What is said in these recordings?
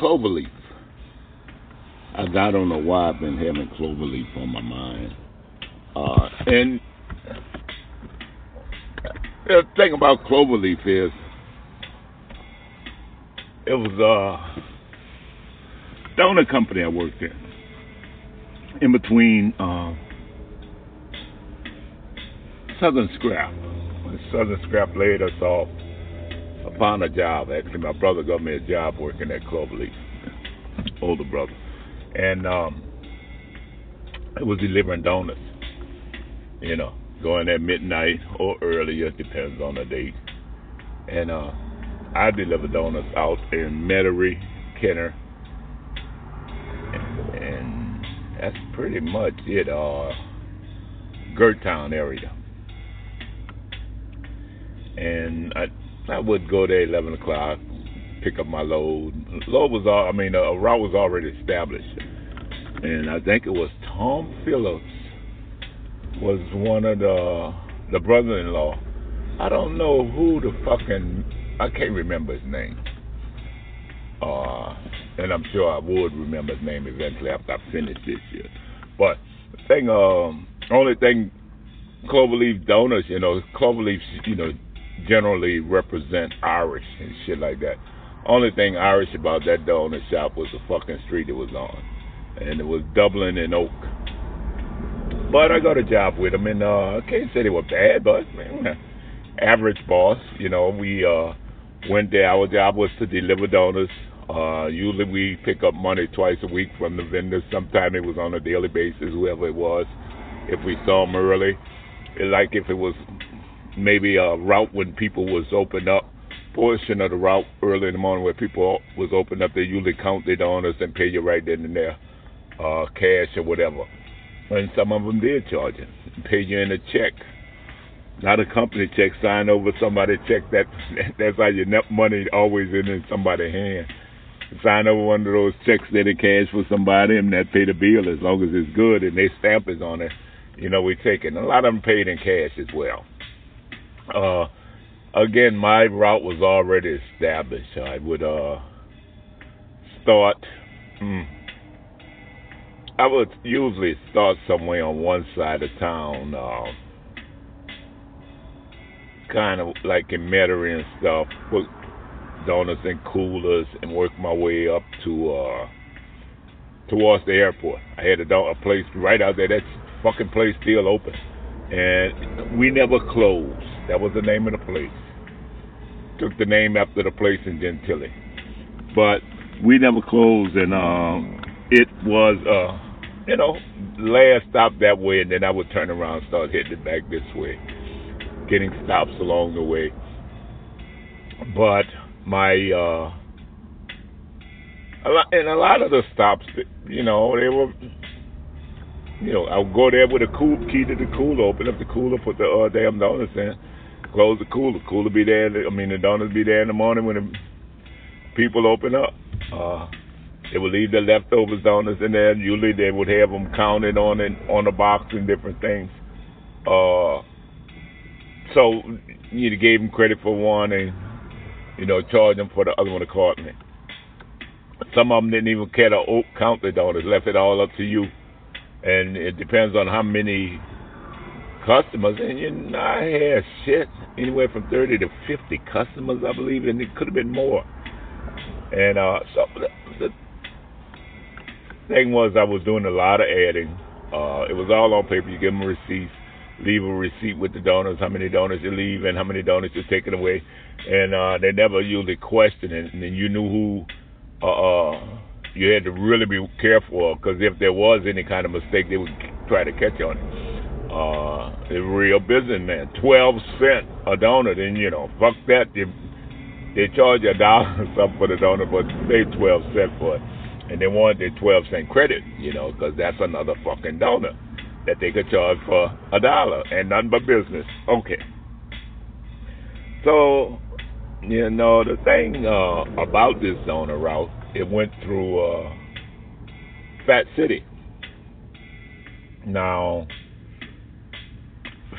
Cloverleaf. I, I don't know why I've been having Cloverleaf on my mind. Uh, and the thing about Cloverleaf is, it was a the only company I worked in. In between uh, Southern Scrap. Southern Scrap laid us off, Found a job. Actually, my brother got me a job working at Cloverleaf, older brother. And um, it was delivering donuts. You know, going at midnight or earlier, depends on the date. And uh, I deliver donuts out in Metairie, Kenner, and, and that's pretty much it. Uh, Gertown area. And I I would go there eleven o'clock, pick up my load. Load was all I mean a route was already established, and I think it was Tom Phillips was one of the the brother-in-law. I don't know who the fucking I can't remember his name. Uh, and I'm sure I would remember his name eventually after I finish this year. But the thing, um, only thing, Cloverleaf donuts, you know, Cloverleaf, you know, generally represent Irish and shit like that. Only thing Irish about that donut shop was the fucking street it was on, and it was Dublin and Oak. But I got a job with them, and uh, I can't say they were bad, but man, average boss. You know, we uh, went there. Our job was to deliver donuts. Uh, usually we pick up money twice a week from the vendors. Sometimes it was on a daily basis, whoever it was. If we saw them early, like if it was maybe a route when people was opened up, portion of the route early in the morning where people was opened up, they usually count their donuts and pay you right then and there, uh, cash or whatever. And some of them did charge you, pay you in a check. Not a company check, sign over somebody check. That that's how your net money always in in somebody's hand. Sign over one of those checks that it cash for somebody and that pay the bill as long as it's good and they stamp is on it. You know, we take it. And a lot of them paid in cash as well. Uh, again, my route was already established. I would uh, start. Hmm, I would usually start somewhere on one side of town, uh, kind of like in Metairie and stuff. Put donuts in coolers and work my way up to uh, towards the airport. I had a, a place right out there. That fucking place still open, and we never closed. That was the name of the place. Took the name after the place in Gentilly, but we never closed, and uh, it was. Uh, you know, last stop that way, and then I would turn around and start heading back this way, getting stops along the way. But my, uh, a lot, and a lot of the stops, you know, they were, you know, I'll go there with a cool key to the cooler, open up the cooler, put the uh, damn donuts in, close the cooler. Cooler be there. I mean, the donuts be there in the morning when the people open up. Uh, they would leave the leftovers donuts in there. Usually they would have them counted on it on the box and different things. Uh, so you gave them credit for one and you know charge them for the other one accordingly. Some of them didn't even care to count the donuts; left it all up to you. And it depends on how many customers. And you know, I had shit anywhere from thirty to fifty customers, I believe, and it could have been more. And uh, so the, the thing was I was doing a lot of adding. Uh, it was all on paper. You give them receipts, leave a receipt with the donors, how many donors you leave, and how many donors you're taking away. And uh, they never usually question it. And then you knew who uh, uh, you had to really be careful because if there was any kind of mistake, they would try to catch on it. Uh, it's real business, man. Twelve cent a donut, and you know, fuck that. They, they charge you a dollar something for the donut, but they twelve cent for it and they wanted their 12 cent credit, you know, because that's another fucking donut that they could charge for a dollar and nothing but business. Okay. So, you know, the thing uh, about this donut route, it went through uh, Fat City. Now,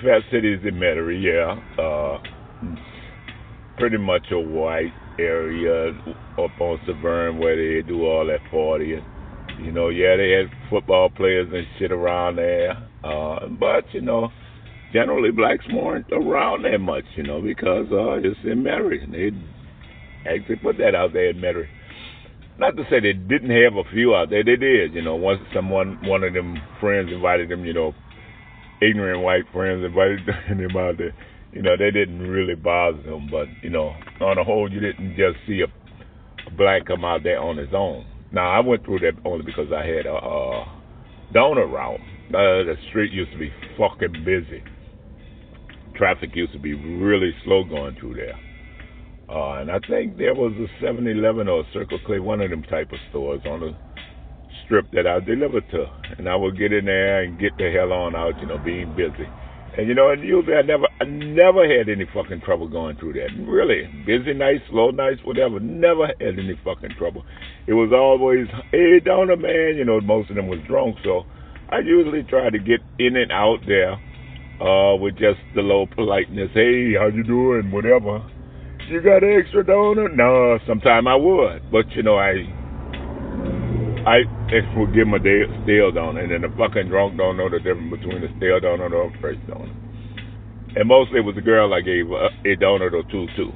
Fat City is in Metairie, yeah. Uh, pretty much a white area up on Severn where they do all that 40. And, you know, yeah, they had football players and shit around there. Uh, but, you know, generally blacks weren't around that much, you know, because uh, it's in Metairie. They actually put that out there in Metairie. Not to say they didn't have a few out there. They did, you know. Once someone, one of them friends invited them, you know, ignorant white friends invited them out there you know, they didn't really bother them. But, you know, on the whole, you didn't just see a, a black come out there on his own. Now, I went through that only because I had a, a donor route. Uh, the street used to be fucking busy. Traffic used to be really slow going through there. Uh, and I think there was a 7-Eleven or a Circle K, one of them type of stores on the strip that I delivered to. And I would get in there and get the hell on out, you know, being busy. And you know, and usually I never, I never had any fucking trouble going through that. Really, busy nights, slow nights, whatever. Never had any fucking trouble. It was always, hey, donor man. You know, most of them was drunk, so I usually try to get in and out there uh, with just the low politeness. Hey, how you doing? Whatever. You got extra donor? No, sometime I would, but you know, I I would give them a stale donor, and then the fucking drunk don't know the difference between a stale donut or a fresh donut. And mostly it was a girl I gave a, a donor or two to.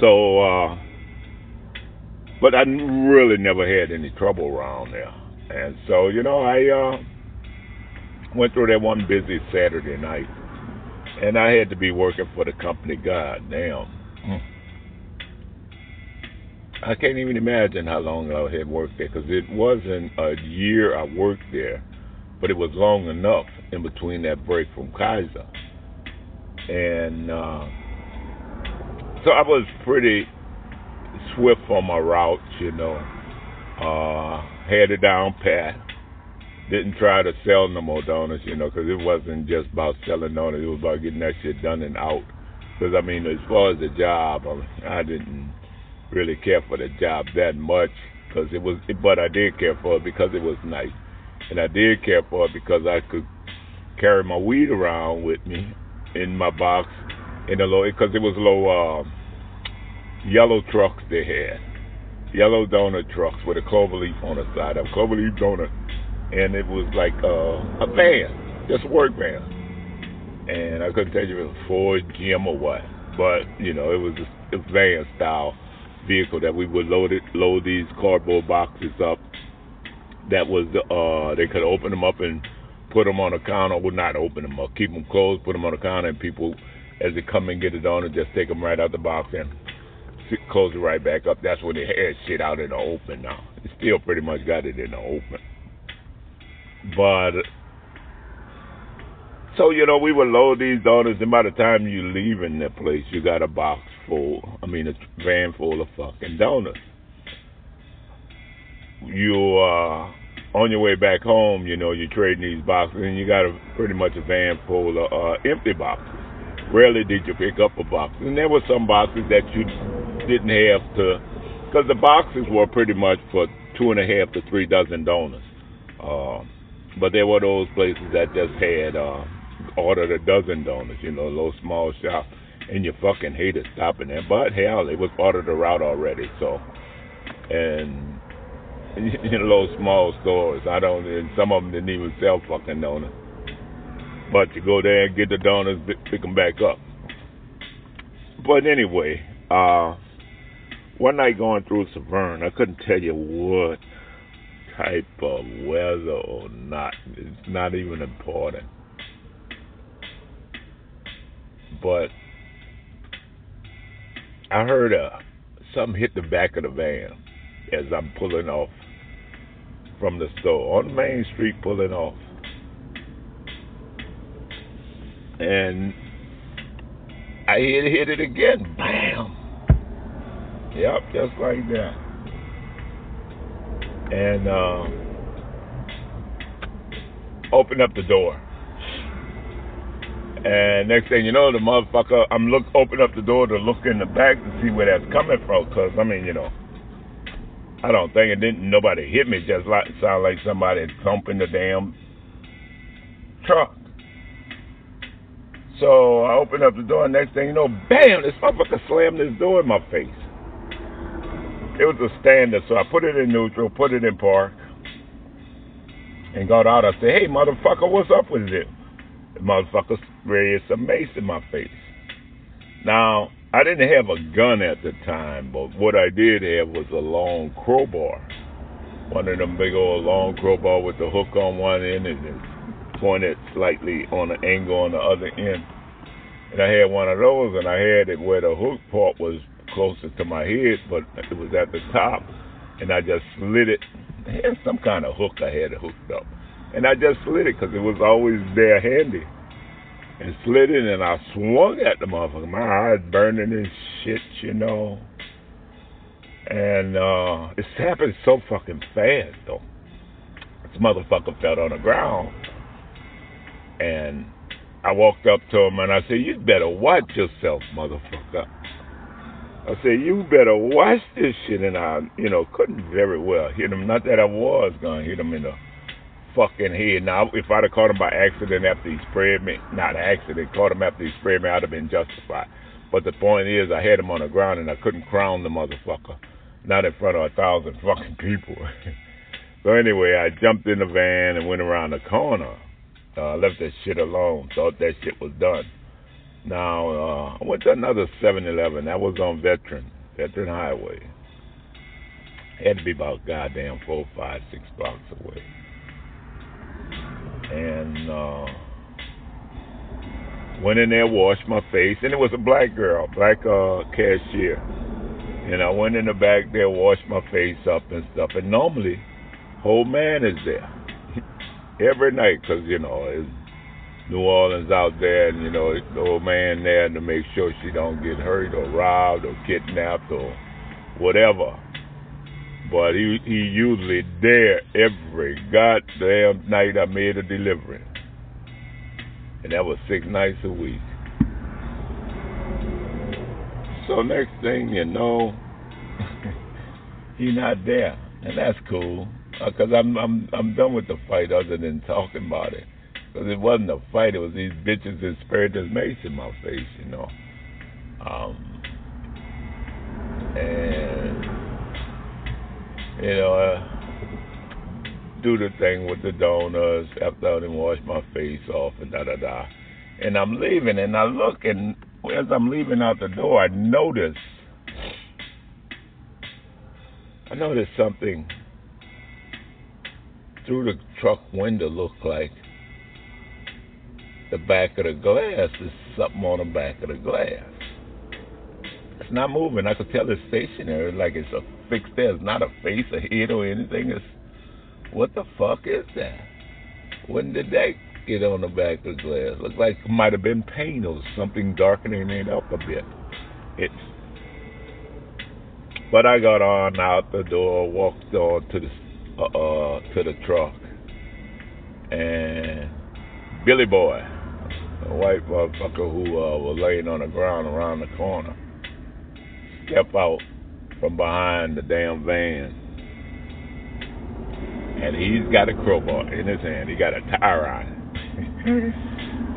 So, uh, but I really never had any trouble around there. And so, you know, I uh, went through that one busy Saturday night, and I had to be working for the company. God damn. Mm. I can't even imagine how long I had worked there because it wasn't a year I worked there, but it was long enough in between that break from Kaiser. And uh, so I was pretty swift on my route, you know. Uh, had down pat. Didn't try to sell no more donuts, you know, because it wasn't just about selling donuts. It was about getting that shit done and out. Because, I mean, as far as the job, I, I didn't really care for the job that much because it was, but I did care for it because it was nice, and I did care for it because I could carry my weed around with me in my box in the low because it was low uh, yellow trucks they had, yellow donut trucks with a clover leaf on the side, a clover leaf donut, and it was like uh, a van, just a work van, and I couldn't tell you if it was Ford, GM, or what, but you know it was a, a van style vehicle that we would load it, load these cardboard boxes up. That was uh, they could open them up and put them on a counter. Would not open them up, keep them closed, put them on a counter, and people, as they come and get it on, and just take them right out the box and close it right back up. That's when they had shit out in the open. Now, they still pretty much got it in the open, but so you know, we would load these donuts, and by the time you leaving the place, you got a box full. I mean, a van full of fucking donuts. You uh on your way back home, you know, you're trading these boxes, and you got a pretty much a van full of uh, empty boxes. Rarely did you pick up a box, and there were some boxes that you didn't have to, because the boxes were pretty much for two and a half to three dozen donuts. Uh, but there were those places that just had. Uh, ordered a dozen donuts, you know, those small shop, and you fucking hated stopping there. But hell, it was part of the route already, so. And in little small stores, I don't, and some of them didn't even sell fucking donuts. But you go there and get the donuts, pick them back up. But anyway, uh, one night going through Severn, I couldn't tell you what type of weather or not. It's not even important. but I heard uh, something hit the back of the van as I'm pulling off from the store on Main Street, pulling off, and I hit, hit it again, bam. Yep, just like that. And uh, open up the door. And next thing you know, the motherfucker, I'm look open up the door to look in the back to see where that's coming from. Cause I mean, you know, I don't think it didn't. Nobody hit me. Just like sound like somebody thumping the damn truck. So I opened up the door, and next thing you know, bam, this motherfucker slammed this door in my face. It was a standard, so I put it in neutral, put it in park, and got out. I said, hey, motherfucker, what's up with it? The motherfucker sprayed some mace in my face. Now, I didn't have a gun at the time, but what I did have was a long crowbar. One of them big old long crowbar with the hook on one end and it's pointed slightly on an angle on the other end. And I had one of those and I had it where the hook part was closer to my head, but it was at the top. And I just slid it. I had some kind of hook I had hooked up. And I just slid it because it was always there handy and slid in and I swung at the motherfucker. My eyes burning and shit, you know. And uh, it happened so fucking fast, though. This motherfucker fell on the ground, and I walked up to him and I said, "You better watch yourself, motherfucker." I said, "You better watch this shit," and I, you know, couldn't very well hit him. Not that I was gonna hit him in the fucking head. Now, if I'd have caught him by accident after he sprayed me, not accident, caught him after he sprayed me, I'd have been justified. But the point is, I had him on the ground and I couldn't crown the motherfucker, not in front of a thousand fucking people. so anyway, I jumped in the van and went around the corner. Uh, left that shit alone. Thought that shit was done. Now uh, I went to another 7-Eleven. That was on Veteran, Veteran Highway. Had to be about goddamn four, five, six blocks away and uh, went in there, washed my face, and it was a black girl, black uh, cashier. And I went in the back there, washed my face up and stuff. And normally, whole man is there every night because you know it's New Orleans out there, and you know the old man there to make sure she don't get hurt or robbed or kidnapped or whatever but he he usually there every goddamn night I made a delivery. And that was six nights a week. So next thing you know, he's not there, and that's cool. Because uh, I'm I'm I'm done with the fight, other than talking about it. Because it wasn't a fight; it was these bitches that sprayed this mace in my face, you know. Um, and you know, uh, do the thing with the donuts after I done wash my face off and da da da. And I'm leaving, and I look, and as I'm leaving out the door, I notice, I notice something through the truck window looked like the back of the glass. There's something on the back of the glass. It's not moving. I could tell it's stationary, like it's a fixed there. It's not a face, a head, or anything. It's what the fuck is that? When did that get on the back of the glass? Looks like it might have been paint or something darkening it up a bit. It's but I got on out the door, walked on to the uh, uh to the truck, and Billy Boy, a white motherfucker who uh, was laying on the ground around the corner, stepped out from behind the damn van. And he's got a crowbar in his hand. He got a tire iron.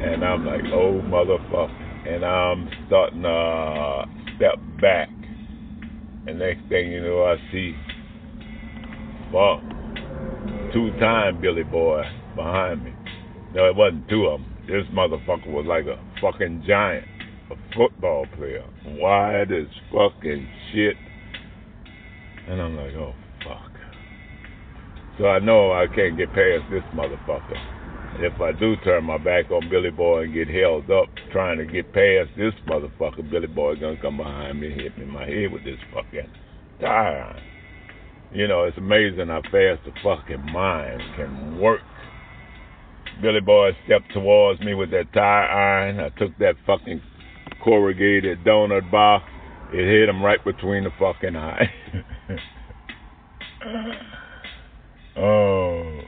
and I'm like, oh, motherfucker. And I'm starting to uh, step back. And next thing you know, I see, fuck, two time Billy Boy behind me. No, it wasn't two of them. This motherfucker was like a fucking giant, a football player. Wide as fucking shit and I'm like, oh, fuck. So I know I can't get past this motherfucker. And if I do turn my back on Billy Boy and get held up trying to get past this motherfucker, Billy Boy gonna come behind me and hit me in my head with this fucking tire iron. You know, it's amazing how fast the fucking mind can work. Billy Boy stepped towards me with that tire iron. I took that fucking corrugated donut bar. It hit him right between the fucking eyes. oh,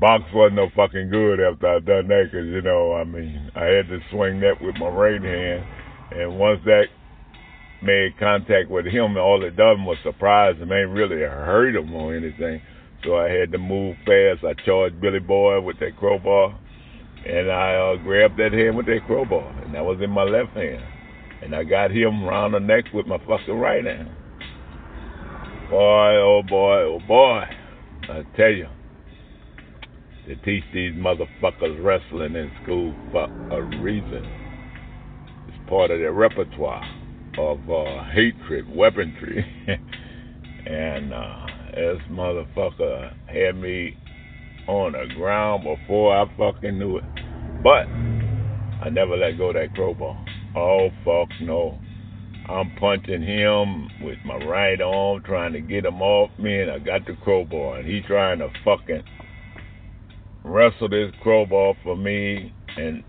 box wasn't no fucking good after I done that, cause you know, I mean, I had to swing that with my right hand, and once that made contact with him, all it done was surprise him, ain't really hurt him or anything. So I had to move fast. I charged Billy Boy with that crowbar, And I uh, grabbed that hand with that crowbar, and that was in my left hand. And I got him round the neck with my fucking right hand. Boy, oh boy, oh boy. I tell you, they teach these motherfuckers wrestling in school for a reason. It's part of their repertoire of uh, hatred, weaponry. and uh, this motherfucker had me on the ground before I fucking knew it. But I never let go of that crowbar. Oh, fuck no. I'm punching him with my right arm, trying to get him off me, and I got the crowbar, and he trying to fucking wrestle this crowbar for me, and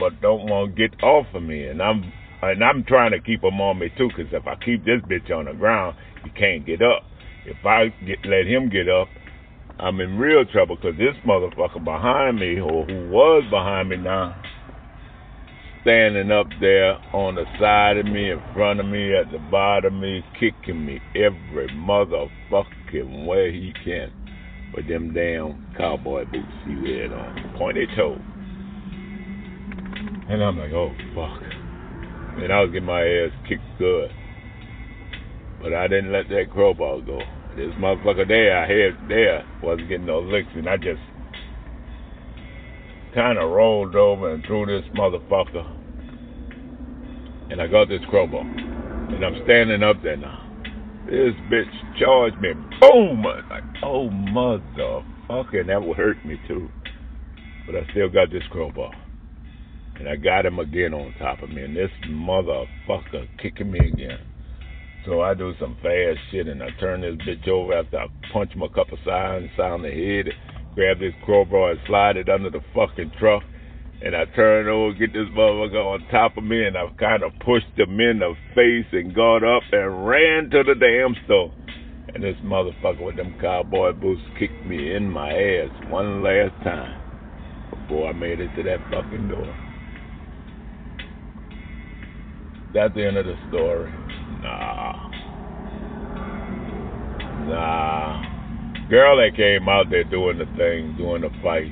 but don't want to get off of me, and I'm and I'm trying to keep him on me too, because if I keep this bitch on the ground, he can't get up. If I get let him get up, I'm in real trouble because this motherfucker behind me, or who was behind me now, standing up there on the side of me, in front of me, at the bottom of me, kicking me every motherfucking way he can with them damn cowboy boots he had on, pointed toe. And I'm like, oh fuck. And I was getting my ass kicked good. But I didn't let that crowbar go. This motherfucker there, I had there, wasn't getting no licks, and I just kind of rolled over and threw this motherfucker. And I got this crowbar. And I'm standing up there now. This bitch charged me. Boom! Like, oh, motherfucker. And that would hurt me, too. But I still got this crowbar. And I got him again on top of me. And this motherfucker kicking me again. So I do some fast shit and I turn this bitch over after I punch him a couple sides on the head, grab this crowbar and slide it under the fucking truck. And I turn over, get this motherfucker on top of me, and I kind of pushed him in the face and got up and ran to the damn store. And this motherfucker with them cowboy boots kicked me in my ass one last time before I made it to that fucking door. That's the end of the story. Nah. Nah. Girl that came out there doing the thing, doing the fight.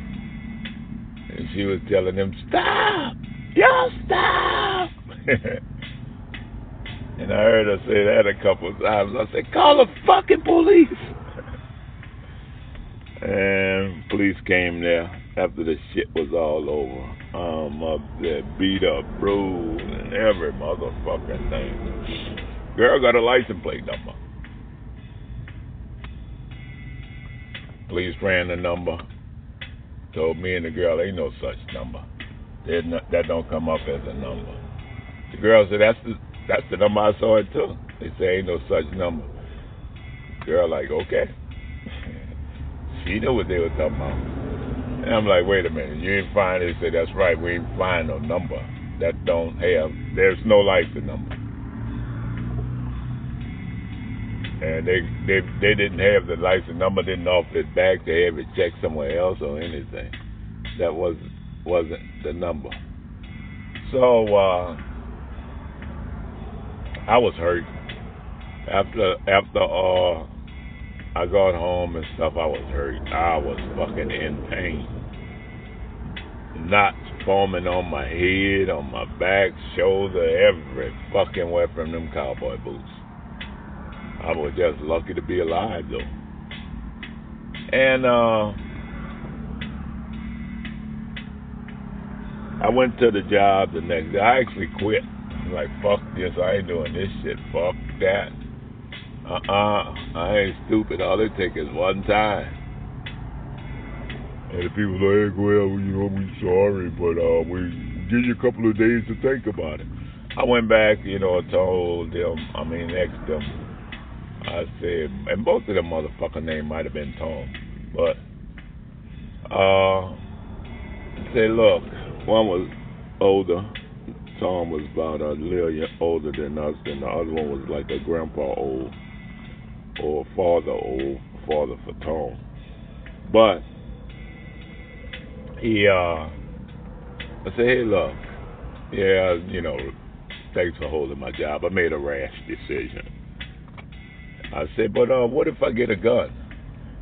And she was telling him, Stop! Y'all stop! and I heard her say that a couple of times. I said, Call the fucking police! and police came there after the shit was all over. Um, up there, beat up, bruised, and every motherfucking thing. Girl got a license plate number. Police ran the number. Told me and the girl, ain't no such number. That don't come up as a number. The girl said, that's the that's the number I saw it too. They say ain't no such number. Girl like, okay. she knew what they were talking about. And I'm like, wait a minute, you ain't find it. They said, that's right, we ain't find no number. That don't have, there's no license number. And they they they didn't have the license number, didn't offer it back. They have it checked somewhere else or anything. That was wasn't the number. So uh, I was hurt after after uh, I got home and stuff. I was hurt. I was fucking in pain. Knots forming on my head, on my back, shoulder, every fucking way from them cowboy boots. I was just lucky to be alive though. And uh, I went to the job the next day. I actually quit. I'm like, fuck this, I ain't doing this shit. Fuck that. Uh-uh. I ain't stupid. All it take is one time. And the people like, well, you know, we sorry, but uh, we give you a couple of days to think about it. I went back, you know, I told them, I mean, asked them, I said, and both of them motherfucker name might have been Tom, but uh, say, look, one was older. Tom was about a little year older than us, and the other one was like a grandpa old or father old, father for Tom. But he, uh, I said, hey, look, yeah, you know, thanks for holding my job. I made a rash decision. I said, but uh, what if I get a gun?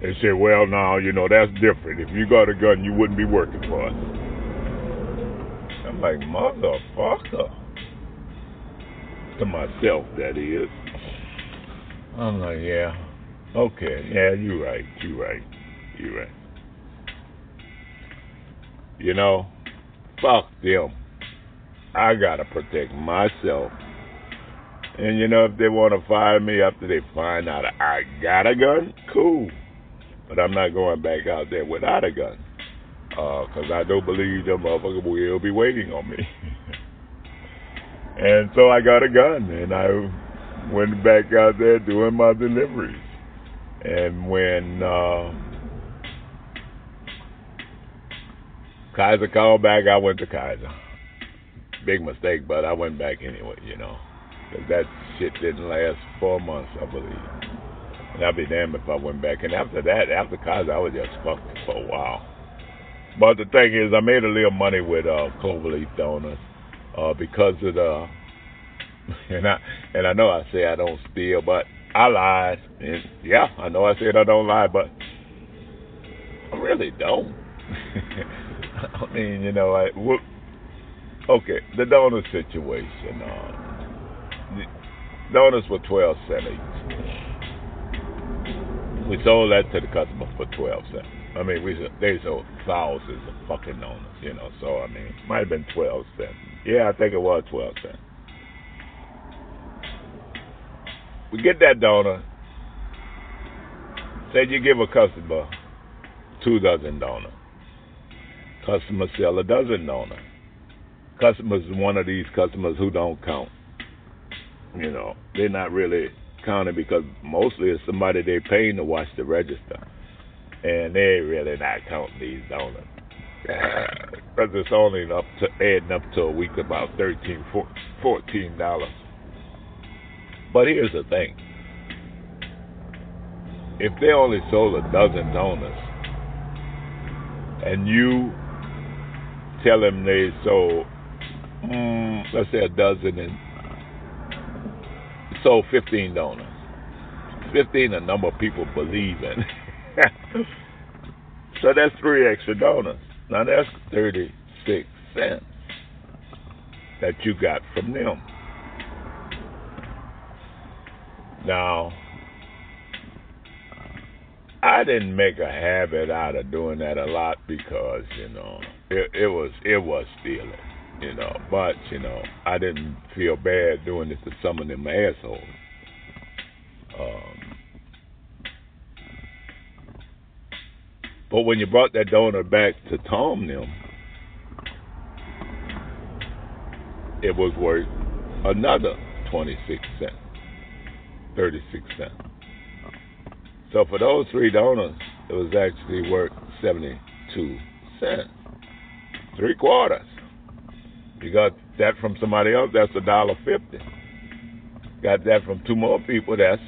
They said, well, now, you know, that's different. If you got a gun, you wouldn't be working for us. I'm like, motherfucker. To myself, that is. I'm like, yeah, okay, yeah, you're right, you're right, you're right. You know, fuck them. I gotta protect myself. And you know, if they want to fire me after they find out I got a gun, cool. But I'm not going back out there without a gun. Because uh, I don't believe the motherfucker will be waiting on me. and so I got a gun and I went back out there doing my deliveries. And when uh, Kaiser called back, I went to Kaiser. Big mistake, but I went back anyway, you know. Cause that shit didn't last four months, I believe. And I'd be damned if I went back. And after that, after Kaiser, I was just fucked for a while. But the thing is, I made a little money with uh, Cloverleaf Donuts uh, because of the, and I and I know I say I don't steal, but I lied. And yeah, I know I said I don't lie, but I really don't. I mean, you know, I okay, the donut situation. Uh, donuts were twelve cents. We sold that to the customer for twelve cents. I mean, we they sold thousands of fucking donuts, you know. So I mean, it might have been twelve cents. Yeah, I think it was twelve cents. We get that donut. Said you give a customer two dozen donuts. Customer sell a dozen donuts. Customers one of these customers who don't count. You know, they're not really counting because mostly it's somebody they're paying to watch the register. And they're really not counting these donuts. Because it's only up to adding up to a week about thirteen, fourteen dollars. But here's the thing: if they only sold a dozen donuts, and you tell them they sold, mm, let's say a dozen and sold 15 donuts. 15 a number of people believe in. so that's three extra donuts. Now that's 36 cents that you got from them. Now, I didn't make a habit out of doing that a lot because you know it, it was it was stealing you know. But you know, I didn't feel bad doing this to some of them assholes. Um, but when you brought that donor back to Tom them, it was worth another twenty six cents, thirty six cents. So for those three donors, it was actually worth seventy two cents, three quarters. You got that from somebody else, that's a dollar fifty. Got that from two more people, that's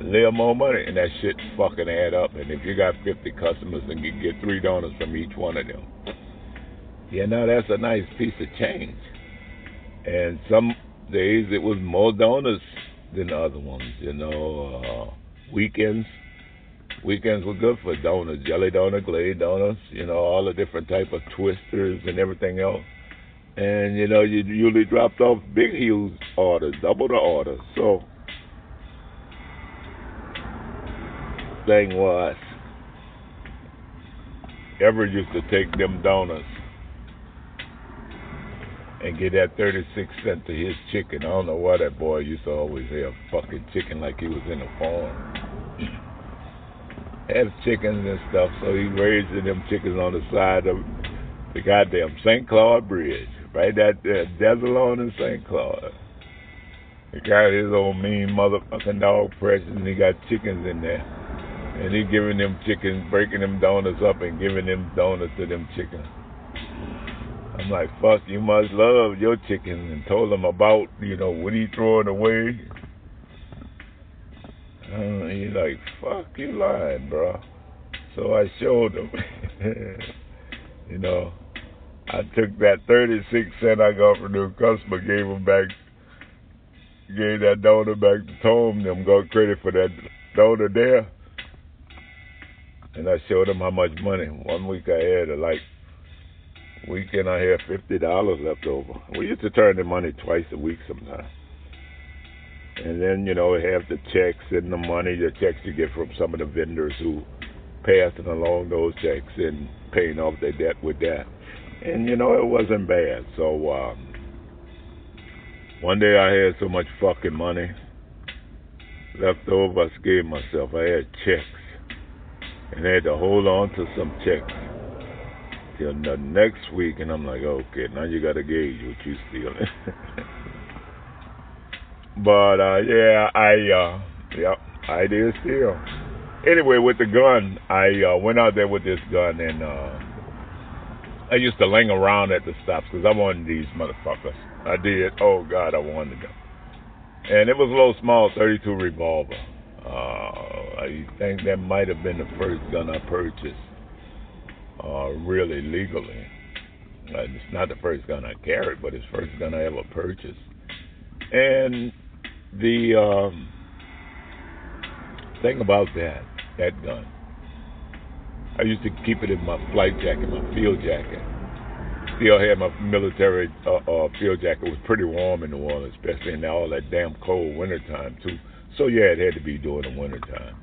a little more money, and that shit fucking add up. And if you got fifty customers and you get three donuts from each one of them, you know that's a nice piece of change. And some days it was more donuts than the other ones. You know, uh, weekends weekends were good for donuts, jelly donut, glazed donuts, you know, all the different type of twisters and everything else and you know you usually dropped off big huge orders, double the order. So thing was, Everett used to take them donuts and get that 36 cent to his chicken. I don't know why that boy used to always have fucking chicken like he was in a farm. Have chickens and stuff, so he raised them chickens on the side of the goddamn St. Claude Bridge right at there, Desalone and St. Claude. He got his old mean motherfucking dog presses and he got chickens in there. And he giving them chickens, breaking them donuts up and giving them donuts to them chickens. I'm like, fuck, you must love your chickens and told him about, you know, what he throwing away. Uh, he's like, fuck, you lying, bro. So I showed him, you know. I took that 36 cent I got from the customer, gave him back, gave that donor back to Tom, them got credit for that donor there. And I showed him how much money. One week I had like weekend I had fifty dollars left over. We used to turn the money twice a week sometimes. And then, you know, have the checks and the money, the checks you get from some of the vendors who passing along those checks and paying off their debt with that. And you know, it wasn't bad. So um one day I had so much fucking money left over I scared myself. I had checks and I had to hold on to some checks till the next week, and I'm like, okay, now you got to gauge what you stealing. but uh, yeah, I uh, I did steal. Anyway, with the gun, I uh, went out there with this gun, and uh, I used to ling around at the stops because I wanted these motherfuckers. I did. Oh God, I wanted them. And it was a little small 32 revolver. Uh, I think that might have been the first gun I purchased uh, really legally. Uh, it's not the first gun I carried, but it's the first gun I ever purchased. And the um, thing about that, that gun, I used to keep it in my flight jacket, my field jacket. Still had my military uh, uh, field jacket. It was pretty warm in New Orleans, especially in all that damn cold wintertime, too. So, yeah, it had to be during the wintertime.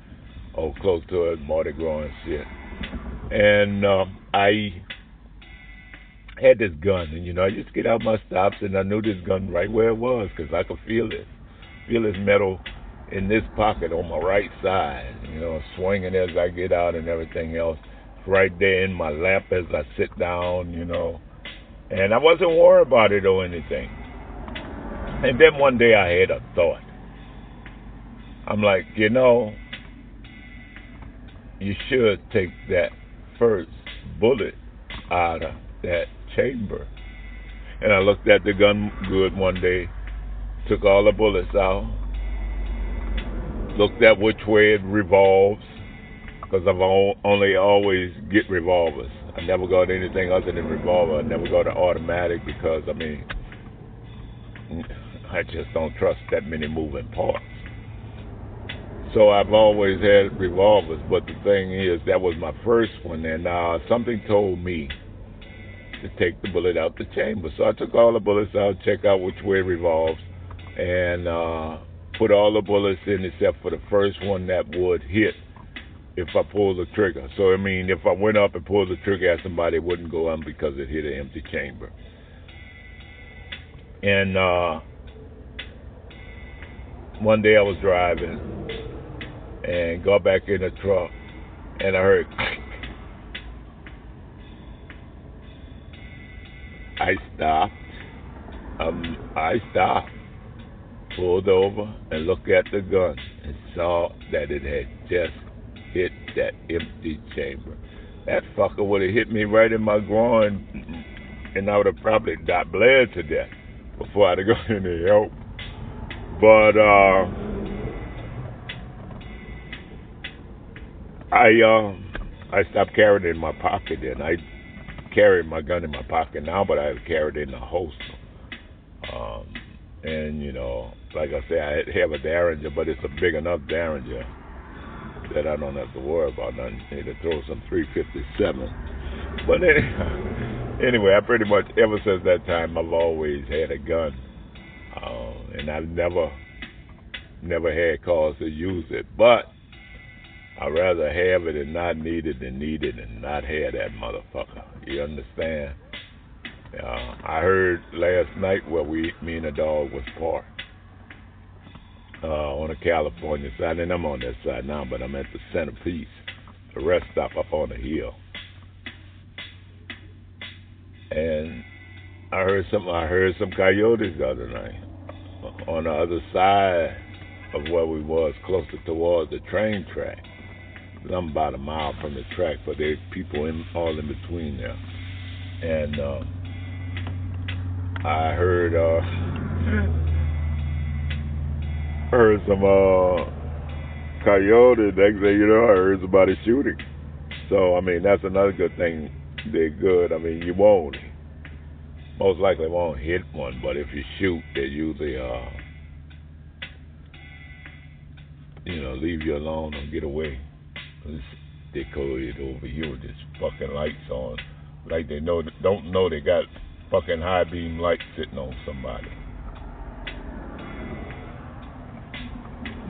Oh, close to it, Mardi Gras and shit and uh, I had this gun, and you know, I used to get out my stops, and I knew this gun right where it was because I could feel it, feel this metal in this pocket on my right side, you know, swinging as I get out and everything else, right there in my lap as I sit down, you know, and I wasn't worried about it or anything. And then one day I had a thought. I'm like, you know, you should take that first bullet out of that chamber. And I looked at the gun good one day, took all the bullets out, looked at which way it revolves, because I've only always get revolvers. I never got anything other than revolver. I never got an automatic because, I mean, I just don't trust that many moving parts. So I've always had revolvers, but the thing is, that was my first one, and uh, something told me to take the bullet out the chamber. So I took all the bullets out, check out which way it revolves, and uh, put all the bullets in except for the first one that would hit if I pulled the trigger. So I mean, if I went up and pulled the trigger at somebody, it wouldn't go on because it hit an empty chamber. And uh, one day I was driving and got back in the truck, and I heard. I stopped. Um, I stopped, pulled over, and looked at the gun and saw that it had just hit that empty chamber. That fucker would have hit me right in my groin, and I would have probably died bled to death before I'd have got any help. But uh I um I stopped carrying it in my pocket and I carry my gun in my pocket now, but I carry it in a holster. And you know, like I say, I have a Derringer, but it's a big enough Derringer that I don't have to worry about nothing. I need to throw some 357. But anyway, anyway, I pretty much ever since that time I've always had a gun, uh, and I've never never had cause to use it, but I'd rather have it and not need it than need it and not have that motherfucker. You understand? Uh, I heard last night where we, me and the dog was parked uh, on the California side, and I'm on that side now, but I'm at the centerpiece, the rest stop up on the hill. And I heard some, I heard some coyotes the other night on the other side of where we was, closer towards the train track. I'm about a mile from the track, but there's people in all in between there. And uh, I heard uh, heard some uh, coyote. Next thing you know, I heard somebody shooting. So I mean, that's another good thing. They're good. I mean, you won't most likely won't hit one, but if you shoot, they usually uh, you know leave you alone and get away. They call it over here with this fucking lights on. like they know don't know they got fucking high beam light sitting on somebody.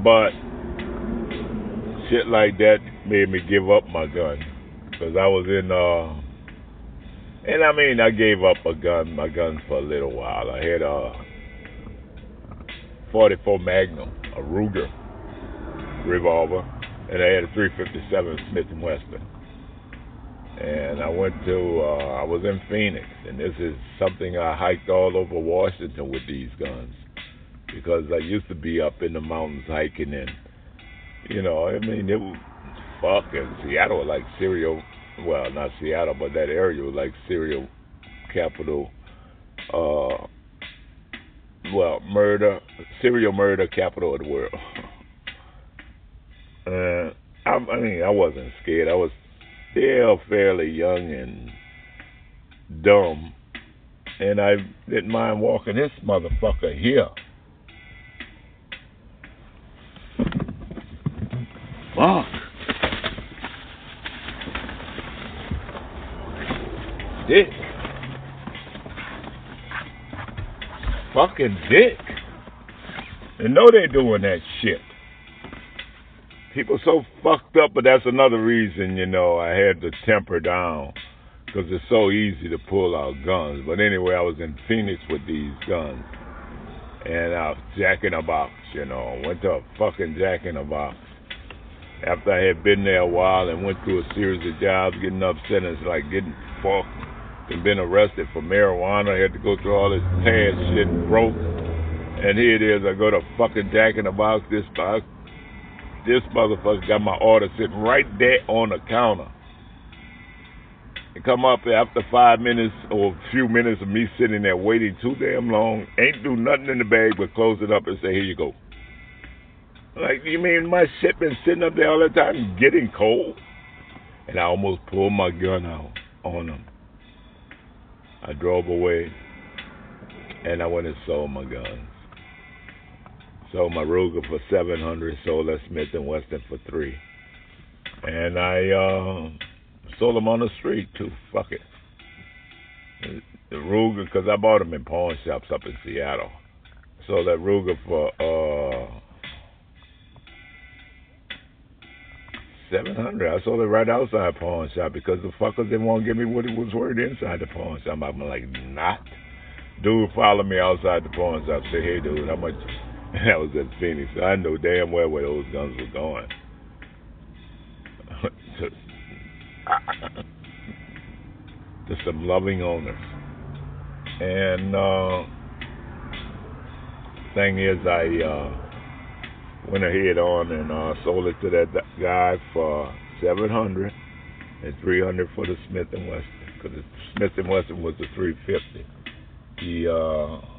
But shit like that made me give up my gun because I was in uh and I mean I gave up a gun my gun for a little while. I had a 44 Magnum, a Ruger revolver, and I had a 357 Smith and Wesson. And I went to uh I was in Phoenix and this is something I hiked all over Washington with these guns because I used to be up in the mountains hiking and you know, I mean it was fucking Seattle like serial well, not Seattle, but that area was like serial capital uh well, murder serial murder capital of the world. uh I, I mean I wasn't scared. I was still fairly young and dumb and I didn't mind walking this motherfucker here. Fuck. Dick. Fucking dick. And know they're doing that shit. People so fucked up, but that's another reason, you know, I had to temper down. Because it's so easy to pull out guns. But anyway, I was in Phoenix with these guns. And I was jacking a box, you know. Went to a fucking jack in a box after I had been there a while and went through a series of jobs, getting up sentenced, like getting fucked and been arrested for marijuana. I had to go through all this bad shit, broke. And here it is, I go to fucking Jack in Box. This box, this motherfucker got my order sitting right there on the counter. And come up after five minutes or a few minutes of me sitting there waiting too damn long, ain't do nothing in the bag but close it up and say, here you go. Like, you mean my shit been sitting up there all the time getting cold? And I almost pulled my gun out on him. I drove away and I went and sold my guns. Sold my Ruger for seven hundred, sold that Smith and Wesson for three. And I uh sold them on the street too. Fuck it. The Ruger, because I bought them in pawn shops up in Seattle. Sold that Ruger for uh seven hundred. I sold it right outside pawn shop because the fuckers didn't want to give me what it was worth inside the pawn shop. I'm like, not. Dude followed me outside the pawn shop. Say, hey, dude, how much? that was in Phoenix. I know damn well where those guns were going. to some loving owners. And uh, thing is, I. Uh, went ahead on and uh, sold it to that guy for seven hundred and three hundred for the Smith and Wesson because the Smith and Wesson was the three fifty. The uh,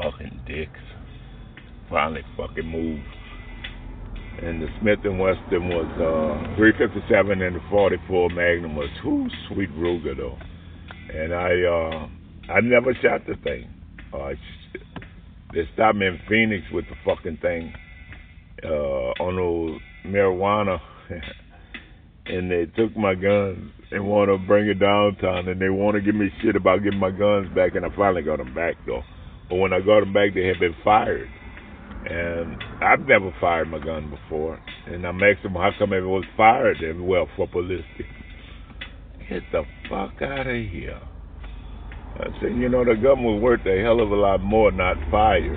fucking dicks. Finally fucking moved, and the Smith and Wesson was uh, three fifty seven and the forty four Magnum was whoo sweet Ruger though, and I uh, I never shot the thing. Uh, they stopped me in Phoenix with the fucking thing uh, on those marijuana, and they took my guns. And want to bring it downtown, and they want to give me shit about getting my guns back, and I finally got them back though. But when I got them back, they had been fired, and I've never fired my gun before. And I'm asking them how come it was fired? And well, for publicity. Get the fuck out of here. I said, you know, the gun was worth a hell of a lot more not fired.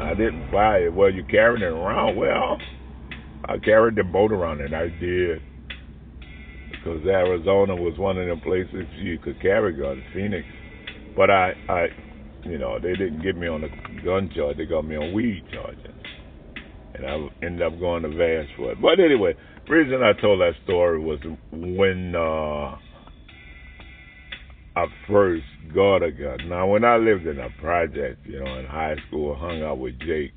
I didn't fire it. Well, you carrying it around? Well, I carried the boat around and I did. Because Arizona was one of the places you could carry guns, Phoenix. But I, I, you know, they didn't get me on a gun charge. They got me on weed charges. And I ended up going to Vass for it. But anyway, reason I told that story was when uh I first got a gun. Now, when I lived in a project, you know, in high school, hung out with Jake,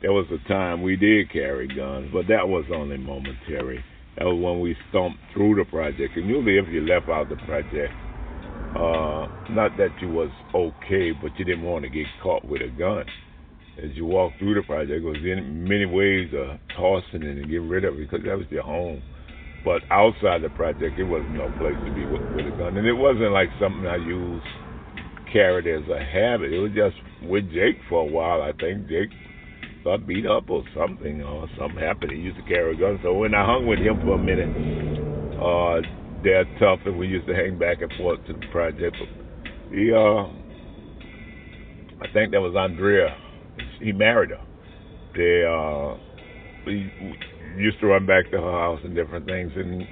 there was a time we did carry guns, but that was only momentary. That was when we stomped through the project. And usually, if you left out the project, uh, not that you was okay, but you didn't want to get caught with a gun. As you walk through the project, there was in many ways of tossing it and getting rid of it because that was your home. But outside the project, it was no place to be with, with a gun, and it wasn't like something I used carried as a habit. It was just with Jake for a while. I think Jake got beat up or something, or something happened. He used to carry a gun. So when I hung with him for a minute, uh, they're tough, and we used to hang back and forth to the project. But he, uh, I think that was Andrea. He married her. They, uh, we used to run back to her house and different things, and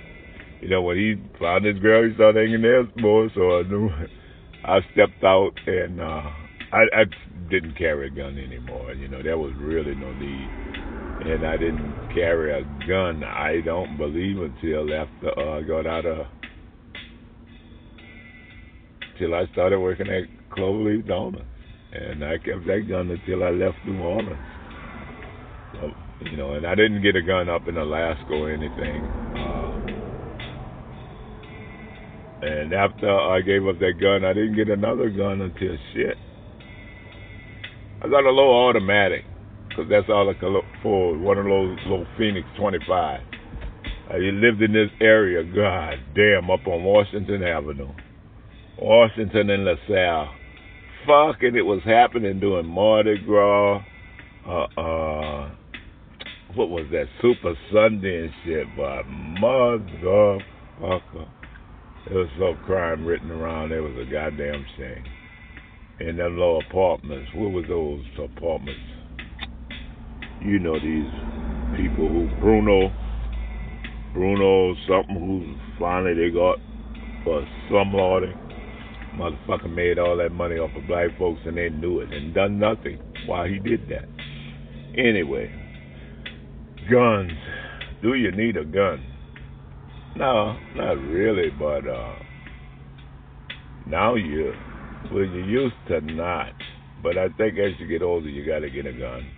you know when he found his girl, he started hanging there more. So I knew I stepped out and uh, I, I didn't carry a gun anymore. You know there was really no need, and I didn't carry a gun. I don't believe until after uh, I got out of till I started working at Cloverleaf Donuts, and I kept that gun until I left New Orleans. So, you know, and I didn't get a gun up in Alaska or anything. Uh, and after I gave up that gun, I didn't get another gun until shit. I got a little automatic, because that's all I could look for, one of those little Phoenix 25. I lived in this area, god damn, up on Washington Avenue. Washington and LaSalle. Fucking, it was happening during Mardi Gras. Uh, uh, what was that? Super Sunday and shit, but motherfucker. There was so crime written around. There was a goddamn shame. In them little apartments. What was those apartments? You know these people who Bruno, Bruno something who finally they got for slumlording. Motherfucker made all that money off of black folks and they knew it and done nothing while he did that. Anyway, guns. Do you need a gun? No, not really, but uh now you well you used to not. But I think as you get older you gotta get a gun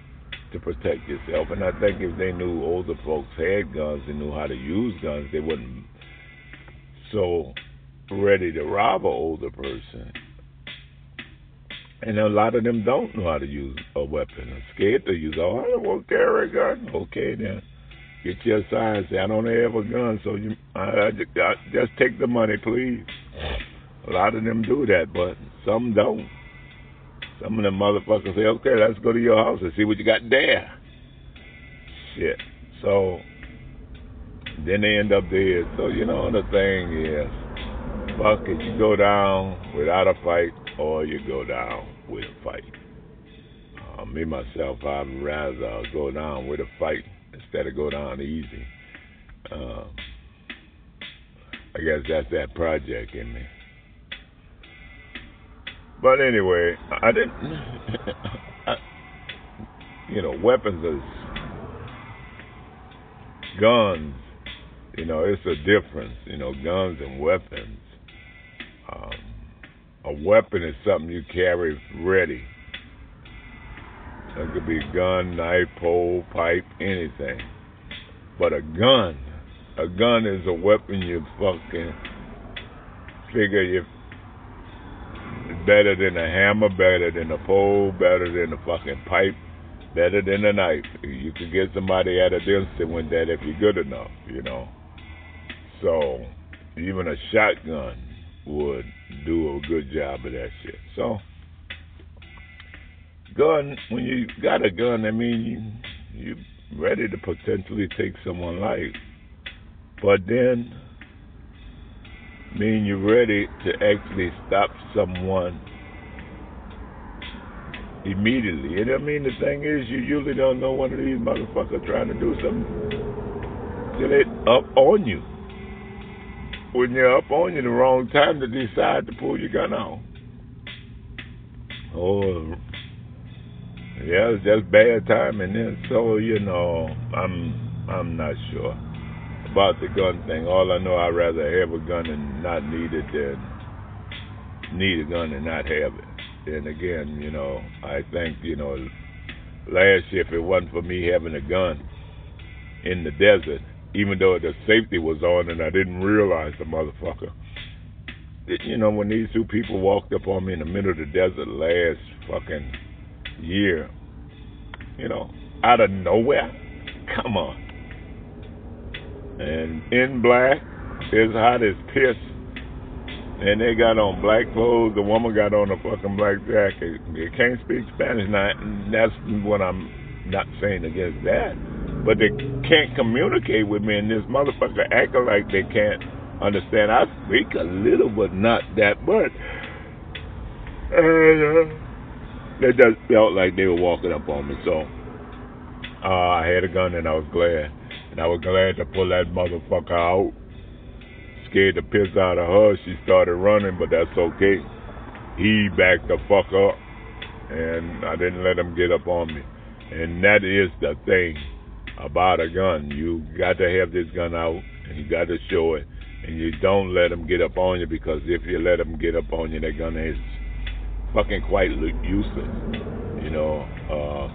to protect yourself. And I think if they knew older folks had guns and knew how to use guns, they wouldn't so ready to rob an older person. And a lot of them don't know how to use a weapon. They're scared to use. Oh, I don't want to carry a gun. Okay, then get your sign. Say I don't have a gun, so you I, I just take the money, please. A lot of them do that, but some don't. Some of them motherfuckers say, okay, let's go to your house and see what you got there. Shit. So then they end up dead. So you know the thing is, fuck it, you go down without a fight, or you go down with a fight. Uh, me myself, I'd rather go down with a fight instead of go down easy. Uh, I guess that's that project in me. But anyway, I didn't. I, you know, weapons is guns. You know, it's a difference. You know, guns and weapons. Um, a weapon is something you carry ready. It could be gun, knife, pole, pipe, anything. But a gun, a gun is a weapon you fucking figure you better than a hammer, better than a pole, better than a fucking pipe, better than a knife. You could get somebody at a distance with that if you're good enough, you know. So even a shotgun would do a good job of that shit. So, gun, when you got a gun, I mean, you you ready to potentially take someone's life, but then mean you're ready to actually stop someone immediately. And I mean, the thing is, you usually don't know one of these motherfuckers trying to do something till they up on you when you're up on you the wrong time to decide to pull your gun out. Oh, yeah, it's just bad timing. And so you know, I'm I'm not sure about the gun thing. All I know, I'd rather have a gun and not need it than need a gun and not have it. And again, you know, I think you know, last year if it wasn't for me having a gun in the desert, even though the safety was on and I didn't realize the motherfucker. You know, when these two people walked up on me in the middle of the desert last fucking year, you know, out of nowhere, come on. And in black, it's hot as piss. And they got on black clothes. The woman got on a fucking black jacket. They can't speak Spanish now. That's what I'm not saying against that. But they can't communicate with me, and this motherfucker acting like they can't understand. I speak a little, but not that much. And uh, just felt like they were walking up on me. So uh, I had a gun, and I was glad. And I was glad to pull that motherfucker out. Scared the piss out of her. She started running, but that's okay. He backed the fuck up, and I didn't let him get up on me. And that is the thing about a gun. You got to have this gun out, and you got to show it, and you don't let them get up on you because if you let them get up on you, that gun is fucking quite useless. You know,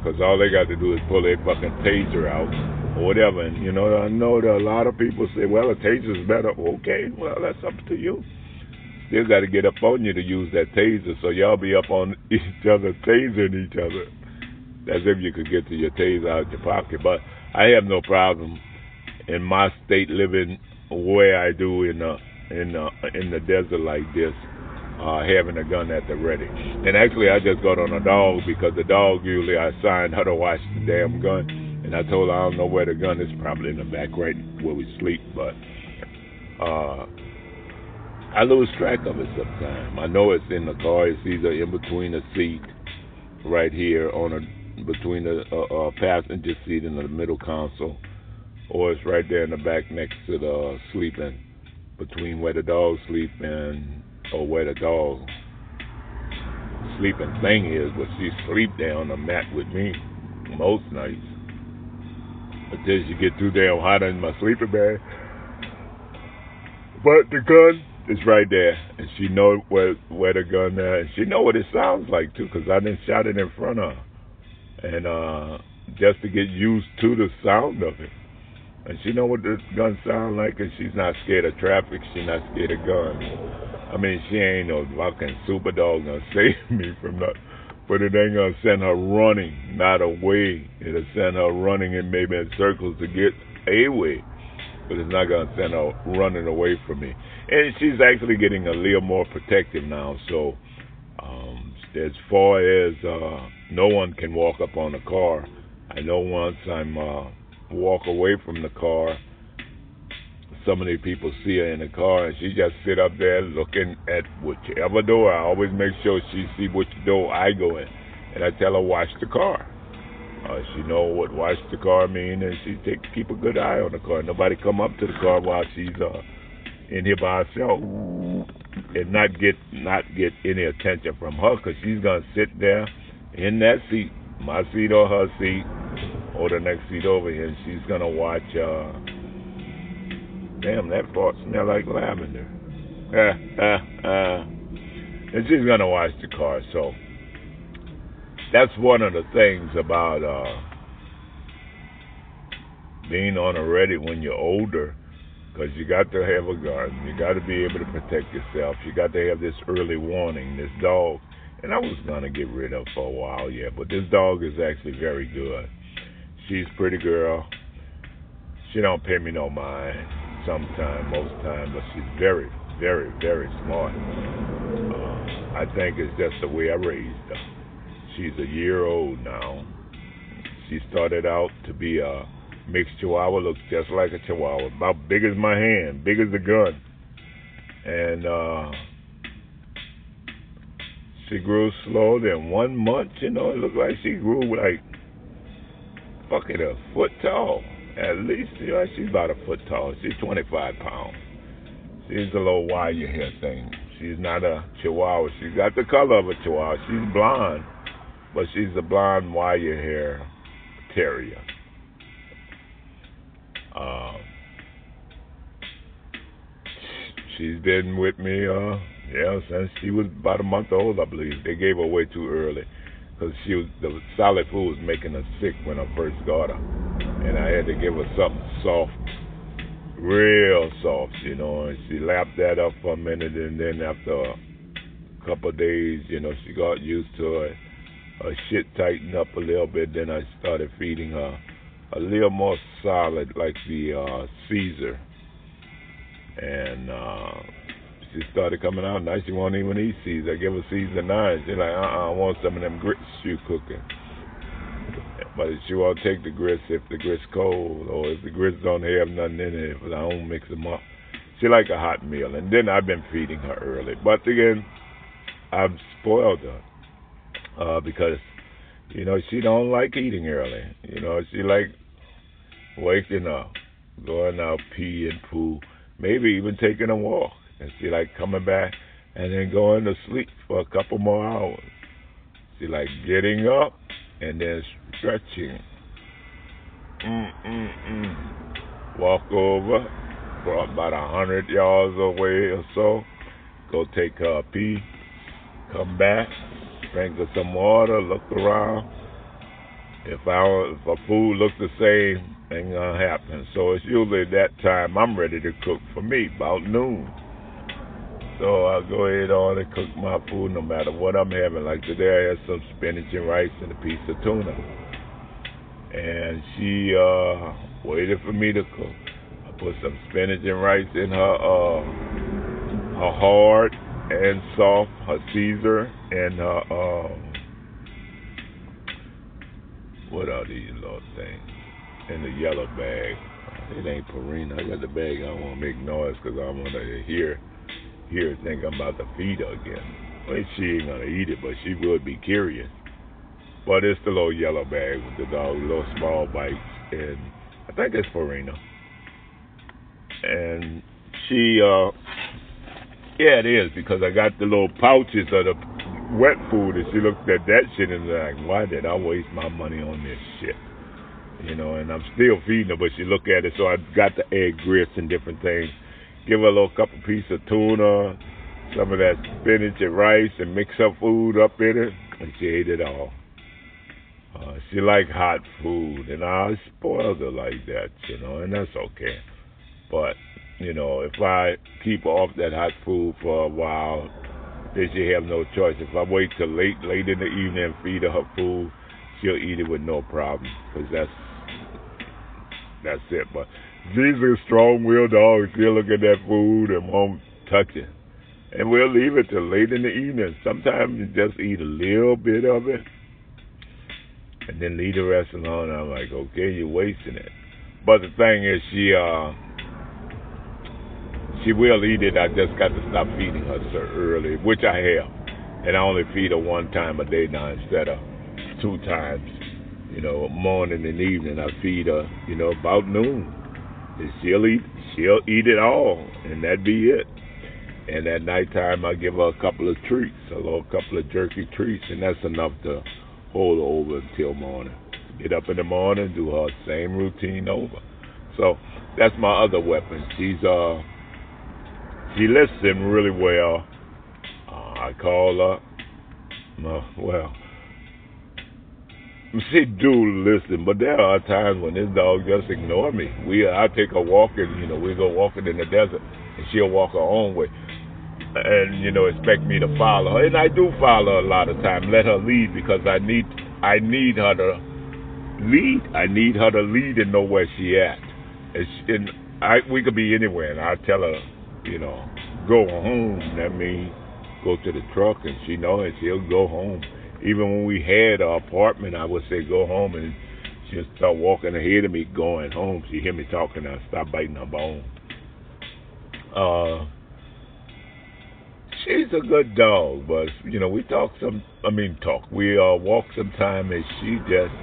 because uh, all they got to do is pull a fucking taser out or whatever. And you know, I know that a lot of people say, "Well, a taser is better." Okay, well, that's up to you. Still got to get up on you to use that taser, so y'all be up on each other, tasering each other, as if you could get to your taser out of your pocket. But I have no problem in my state living where I do in the in the in the desert like this, uh, having a gun at the ready. And actually, I just got on a dog because the dog usually I signed her to watch the damn gun, and I told her I don't know where the gun is, probably in the back right where we sleep, but. Uh, I lose track of it sometimes. I know it's in the car. It's either in between the seat, right here on a between the uh, uh, passenger seat and the middle console, or it's right there in the back next to the uh, sleeping, between where the dog sleep and or where the dog sleeping thing is. But she sleep there on the mat with me most nights. Until she get too damn hot in my sleeping bag. But the gun is right there, and she know where where the gun is, and she know what it sounds like too, cause I didn't shot it in front of her and uh, just to get used to the sound of it. And she know what this gun sound like, and she's not scared of traffic. She's not scared of guns. I mean, she ain't no fucking super dog gonna save me from that, but it ain't gonna send her running, not away. It'll send her running in maybe in circles to get away, but it's not gonna send her running away from me. And she's actually getting a little more protective now, so um, as far as uh, no one can walk up on the car. I know once I'm uh, walk away from the car, so many people see her in the car, and she just sit up there looking at whichever door. I always make sure she see which door I go in, and I tell her watch the car. Uh, she know what watch the car mean, and she take keep a good eye on the car. Nobody come up to the car while she's uh, in here by herself, and not get not get any attention from her, cause she's gonna sit there in that seat, my seat or her seat, or the next seat over here, and she's gonna watch. uh Damn, that fart smell like lavender. Uh, uh, uh. And she's gonna wash the car. So that's one of the things about uh being on a ready when you're older because you got to have a gun. You got to be able to protect yourself. You got to have this early warning. This dog and I was gonna get rid of for a while, yeah. But this dog is actually very good. She's pretty girl. She don't pay me no mind sometimes, most time, but she's very, very, very smart. Uh, I think it's just the way I raised her. She's a year old now. She started out to be a mixed Chihuahua, looks just like a Chihuahua, about big as my hand, big as a gun, and. uh she grew slow. Then one month, you know, it looked like she grew like fucking a foot tall. At least, you know, she's about a foot tall. She's 25 pounds. She's a little wire hair thing. She's not a chihuahua. She's got the color of a chihuahua. She's blonde, but she's a blonde wire hair terrier. Uh, she's been with me uh, yeah, since she was about a month old, I believe. They gave her away too early because she was the solid food was making her sick when I first got her, and I had to give her something soft, real soft, you know. And she lapped that up for a minute, and then after a couple of days, you know, she got used to it. Her shit tightened up a little bit. Then I started feeding her a little more solid, like the uh, Cesar. And uh, she started coming out nice. She won't even eat Cesar. I give her Cesar nine. She's like, uh-uh, I want some of them grits you cooking. But she won't take the grits if the grits cold or if the grits don't have nothing in it. If I don't mix them up, she like a hot meal. And then I've been feeding her early. But again, I've spoiled her uh, because you know she don't like eating early. You know she like waking up, going out pee and poo, maybe even taking a walk, and she like coming back and then going to sleep for a couple more hours. She like getting up and then stretching. Mm mm mm. Walk over, for about a hundred yards away or so. Go take a pee. Come back, drink some water, look around. If our if our food looks the same, ain't gonna happen. So it's usually that time I'm ready to cook for me, about noon. So I go ahead on and cook my food no matter what I'm having. Like today I had some spinach and rice and a piece of tuna. And she uh waited for me to cook. I put some spinach and rice in her uh her hard and soft, her Cesar and her um what are these little things? In the yellow bag. It ain't Purina. I got the bag. I don't want to make noise because I want to hear here think I'm about to feed her again. Well, she ain't gonna eat it, but she would be curious. But it's the little yellow bag with the dog, little small bites, and I think it's Purina. And she, uh, yeah, it is because I got the little pouches of the wet food, and she looked at that shit and was like, "Why did I waste my money on this shit?" You know, and I'm still feeding her, but she looked at it, so I got the egg grits and different things give her a little couple piece of tuna, some of that spinach and rice, and mix her food up in it, and she ate it all. Uh, she like hot food, and I spoiled her like that, you know, and that's okay. But you know, if I keep her off that hot food for a while, then she have no choice. If I wait till late, late in the evening and feed her her food, she'll eat it with no problem, because that's that's it. But these are strong-willed dogs. They'll look at that food and won't touch it. And we'll leave it till late in the evening. Sometimes you just eat a little bit of it and then leave the rest alone. I'm like, okay, you're wasting it. But the thing is, she uh, she will eat it. I just got to stop feeding her so early, which I have, and I only feed her one time a day now instead of two times. You know, morning and evening. I feed her, you know, about noon she'll eat she'll eat it all, and that'd be it. And at nighttime, I give her a couple of treats, a little couple of jerky treats, and that's enough to hold her over until morning. Get up in the morning, do her same routine over. So that's my other weapon. She's uh she listens really well. Uh, I call her. Uh, well, she do listen, but there are times when this dog just ignore me. We I take her walking, you know, we go walking in the desert, and she'll walk her own way, and you know expect me to follow her, and I do follow her a lot of time. Let her lead because I need I need her to lead. I need her to lead and know where she at. And, she, and I we could be anywhere, and I tell her, you know, go home. That means go to the truck, and she know it. She'll go home even when we had our apartment, I would say go home, and she'd start walking ahead of me going home. She hear me talking, I stop biting her bone. Uh, she's a good dog, but you know we talk some. I mean talk. We uh walk sometime, and she just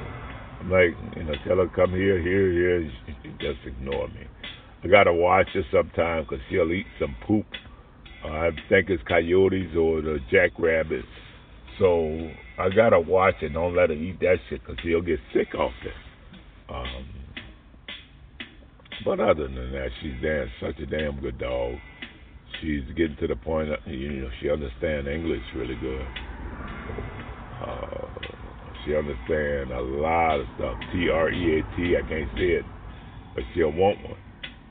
I'm like you know tell her come here, here, here. She, she just ignore me. I gotta watch her sometime because she'll eat some poop. Uh, I think it's coyotes or the jackrabbits so I gotta watch it. Don't let her eat that shit because she'll get sick off it. Um, but other than that, she's damn such a damn good dog. She's getting to the point that you know she understands English really good. Uh, she understands a lot of stuff. T R E A T. I can't say it, but she'll want one.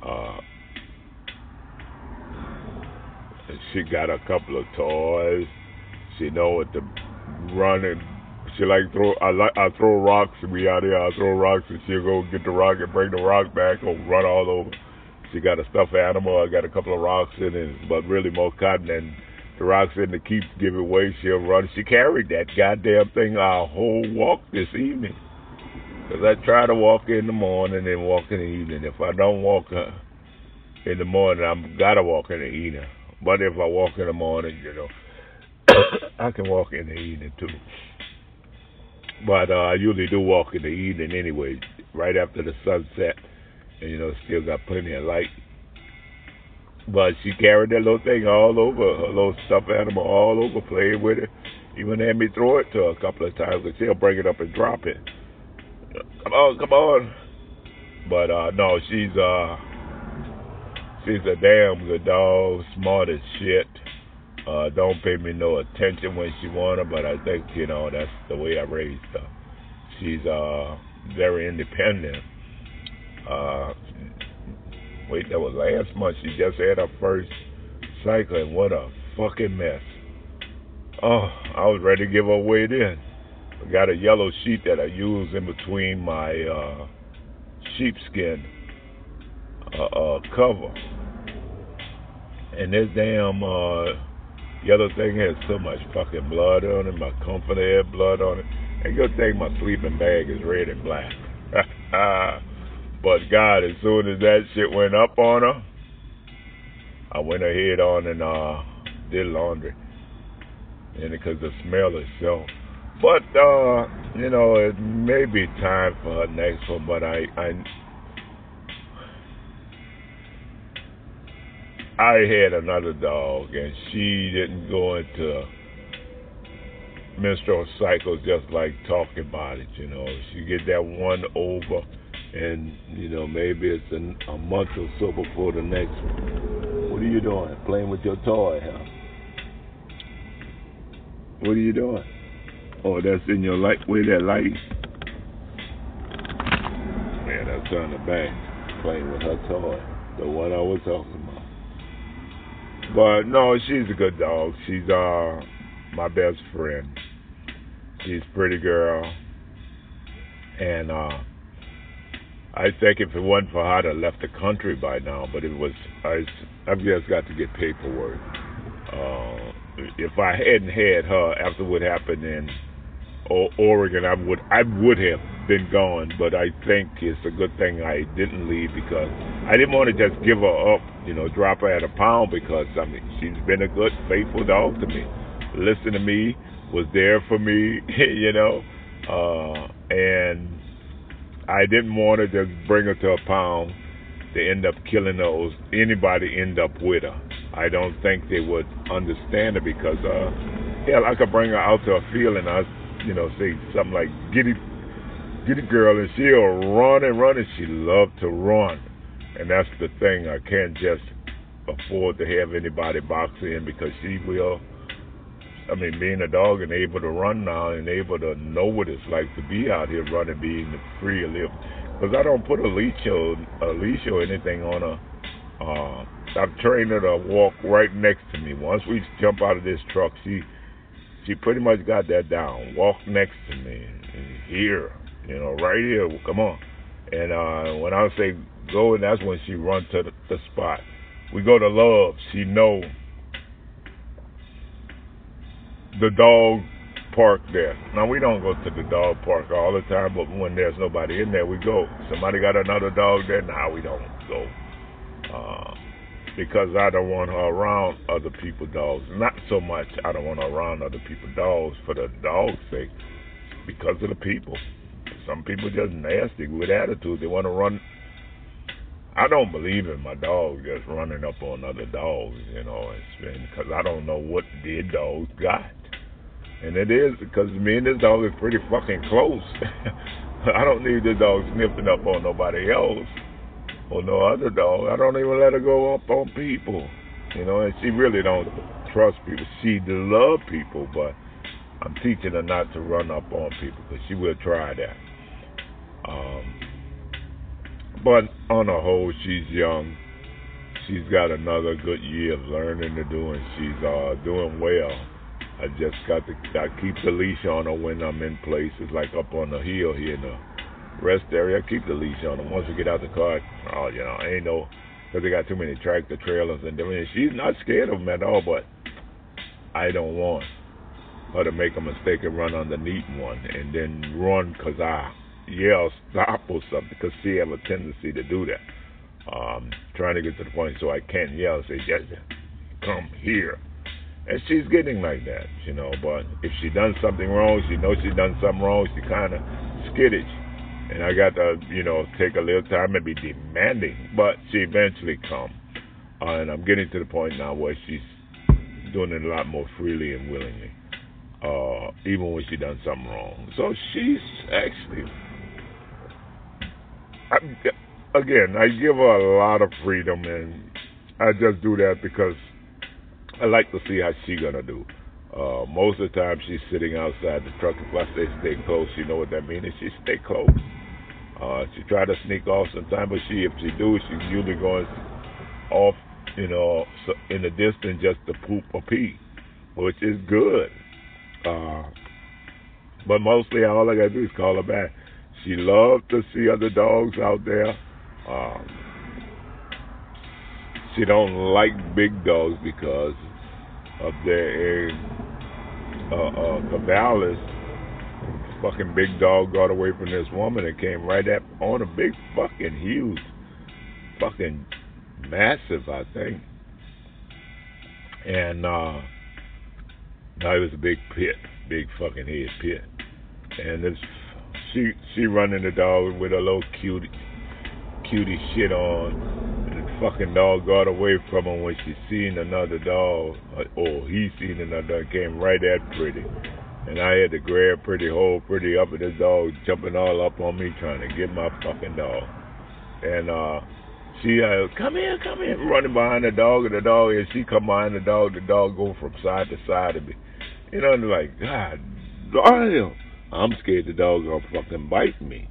Uh, she got a couple of toys she know what to run and She like throw. I like. I throw rocks. and We out there. I throw rocks, and she'll go get the rock and bring the rock back or run all over. She got a stuffed animal. I got a couple of rocks in it, but really more cotton and the rocks in the keep give away. She'll run. She carried that goddamn thing our whole walk this evening. Cause I try to walk in the morning and walk in the evening. If I don't walk uh, in the morning, I'm gotta walk in the evening. But if I walk in the morning, you know, I can walk in the evening too. But uh, I usually do walk in the evening anyway, right after the sunset, and you know, still got plenty of light. But she carried that little thing all over, her little stuffed animal all over, playing with it. Even had me throw it to her a couple of times, but she'll bring it up and drop it. Come on, come on. But uh no, she's uh she's a damn good dog, smart as shit. Uh don't pay me no attention when she wanna, but I think, you know, that's the way I raised her. She's uh very independent. Uh wait, that was last month. She just had her first cycle and what a fucking mess. Oh, I was ready to give her away then. I got a yellow sheet that I use in between my uh, sheepskin uh, uh, cover. And this damn uh, yellow thing has so much fucking blood on it. My comforter had blood on it. And good thing my sleeping bag is red and black. but God, as soon as that shit went up on her, I went ahead on and uh, did laundry. And because the smell itself but uh, you know, it may be time for her next one. But I, I, I had another dog, and she didn't go into menstrual cycles just like talking about it. You know, she get that one over, and you know maybe it's an, a month or so before the next one. What are you doing? Playing with your toy, huh? What are you doing? Oh, that's in your light. Where that light? Man, that's on the back, playing with her toy, the one I was talking about. But no, she's a good dog. She's uh my best friend. She's a pretty girl, and uh I think if it wasn't for her, I'd have left the country by now. But it was I I've just got to get paperwork. Uh, if I hadn't had her after what happened in Oregon, I would I would have been gone. But I think it's a good thing I didn't leave because I didn't want to just give her up, you know, drop her at a pound because I mean she's been a good, faithful dog to me. Listen to me, was there for me, you know, uh, and I didn't want to just bring her to a pound to end up killing those anybody end up with her. I don't think they would understand it because uh yeah, I could bring her out to a field and I you know, say something like "Giddy, a girl," and she'll run and run, and she loves to run, and that's the thing. I can't just afford to have anybody box in because she will. I mean, being a dog and able to run now and able to know what it's like to be out here running, being free to live. Because I don't put a leash or a leash or anything on her. Uh, I've trained her to walk right next to me. Once we jump out of this truck, she she pretty much got that down. Walk next to me, and here, you know, right here. Come on. And uh, when I say go, and that's when she run to the, the spot. We go to Love. She know the dog park there. Now we don't go to the dog park all the time, but when there's nobody in there, we go. Somebody got another dog there. Now we don't go. Uh, because I don't want her around other people's dogs. Not so much I don't want her around other people's dogs for the dog's sake, because of the people. Some people just nasty with attitude. They want to run. I don't believe in my dog just running up on other dogs. You know, it's been because I don't know what their dogs got, and it is because me and this dog is pretty fucking close. I don't need this dog sniffing up on nobody else or no other dog. I don't even let her go up on people. You know, and she really don't trust people. She love people, but I'm teaching her not to run up on people because she will try that. But on the whole, she's young. She's got another good year of learning to do, and she's uh, doing well. I just got to I keep the leash on her when I'm in places like up on the hill here in the rest area. I keep the leash on her. Once we get out the car, oh, you know, ain't no because they got too many tractor trailers and I mean, she's not scared of them at all, but I don't want her to make a mistake and run underneath one and then run because I yell stop or something because she have a tendency to do that. Um, trying to get to the point so I can't yell and say, come here. And she's getting like that, you know, but if she done something wrong, she knows she done something wrong, she kind of skittish. And I got to, you know, take a little time and be demanding, but she eventually come. Uh, and I'm getting to the point now where she's doing it a lot more freely and willingly, uh, even when she done something wrong. So she's actually, I, again, I give her a lot of freedom, and I just do that because I like to see how she gonna do. Uh, most of the time, she's sitting outside the truck. If I say stay close, you know what that means. She stay close. Uh, she try to sneak off sometimes, but she, if she do, she's usually going off you know, in the distance just to poop or pee, which is good. Uh, but mostly all I gotta do is call her back. She loved to see other dogs out there. Um, she don't like big dogs because of their uh, uh, Cavalis. Fucking big dog got away from this woman and came right up on a big fucking huge fucking massive, I think. And uh no, it was a big pit, big fucking head pit. And this she she running the dog with a little cutie cutie shit on and the fucking dog got away from her when she seen another dog or he seen another dog came right at pretty. And I had to grab pretty hold pretty up and this dog jumping all up on me trying to get my fucking dog. And uh she uh, come here, come here, running behind the dog, and the dog, and she come behind the dog, the dog go from side to side of me. You know, and like, God damn, I'm scared the dog gonna fucking bite me.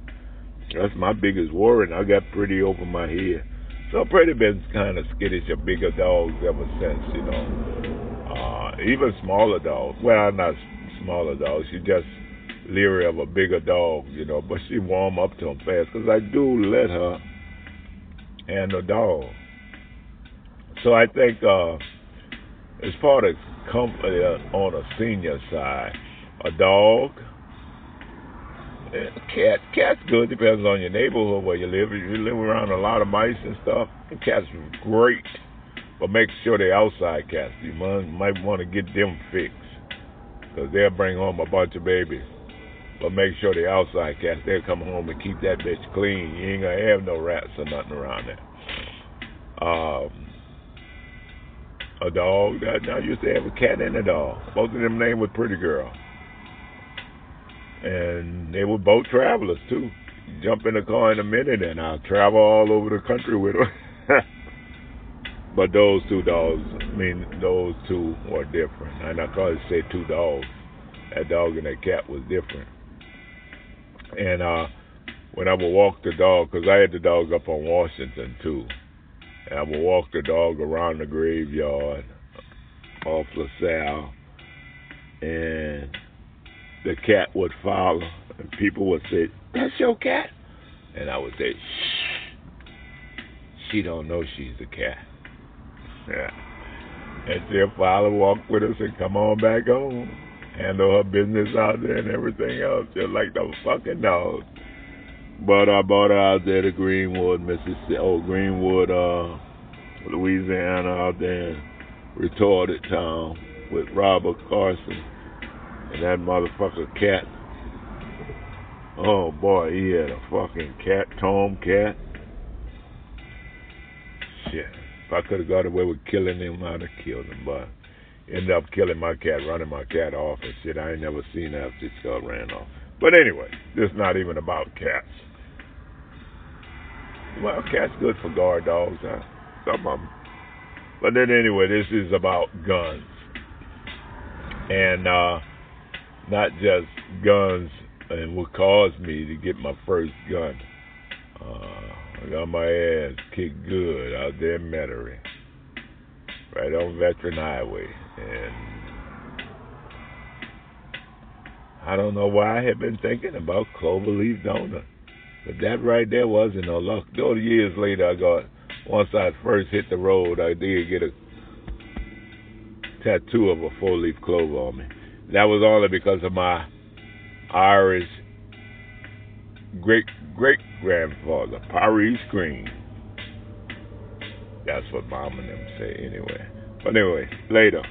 That's my biggest worry, and I got pretty over my head. So pretty been kind of skittish of bigger dogs ever since, you know. Uh, even smaller dogs. Well, not smaller dogs. She just leery of a bigger dog, you know. But she warm up to them fast because I do let her and the dog. So I think uh, as part of company uh, on a senior side, a dog, cat. Cat's good. Depends on your neighborhood where you live. If you live around a lot of mice and stuff, cats are great. But make sure they're outside cats. You might, might want to get them fixed because they'll bring home a bunch of babies. But make sure the outside cats, they'll come home and keep that bitch clean. You ain't gonna have no rats or nothing around there. Um, a dog. I, I used to have a cat and a dog. Both of them named was Pretty Girl. And they were both travelers too. Jump in the car in a minute and I'll travel all over the country with them. but those two dogs, I mean, those two were different. And I probably say two dogs. That dog and that cat was different. And uh, when I would walk the dog, because I had the dog up on Washington too, and I would walk the dog around the graveyard off LaSalle, and the cat would follow, and people would say, "That's your cat," and I would say, "Shh, she don't know she's a cat." Yeah, and she'll follow, walk with us, and come on back home handle her business out there and everything else, just like the fucking dog. But I bought her out there to Greenwood, Mississippi, oh Greenwood, uh, Louisiana, out there, retarded town with Robert Carson and that motherfucker cat. Oh boy, he had a fucking cat, Tom cat. Shit, if I could have got away with killing him, I'd have killed him, but ended up killing my cat, running my cat off and shit. I ain't never seen after she got ran off. But anyway, this is not even about cats. Well, cats good for guard dogs, huh? Some of them. But then anyway, this is about guns. And uh not just guns and what caused me to get my first gun. Uh, I got my ass kicked good out there in Metairie right on Veteran Highway. And I don't know why I had been thinking about cloverleaf donut. But that right there wasn't no luck. Though years later I got once I first hit the road I did get a tattoo of a four leaf clover on me. That was only because of my Irish great great grandfather, Paris Green. That's what mom and them say anyway. But anyway, later.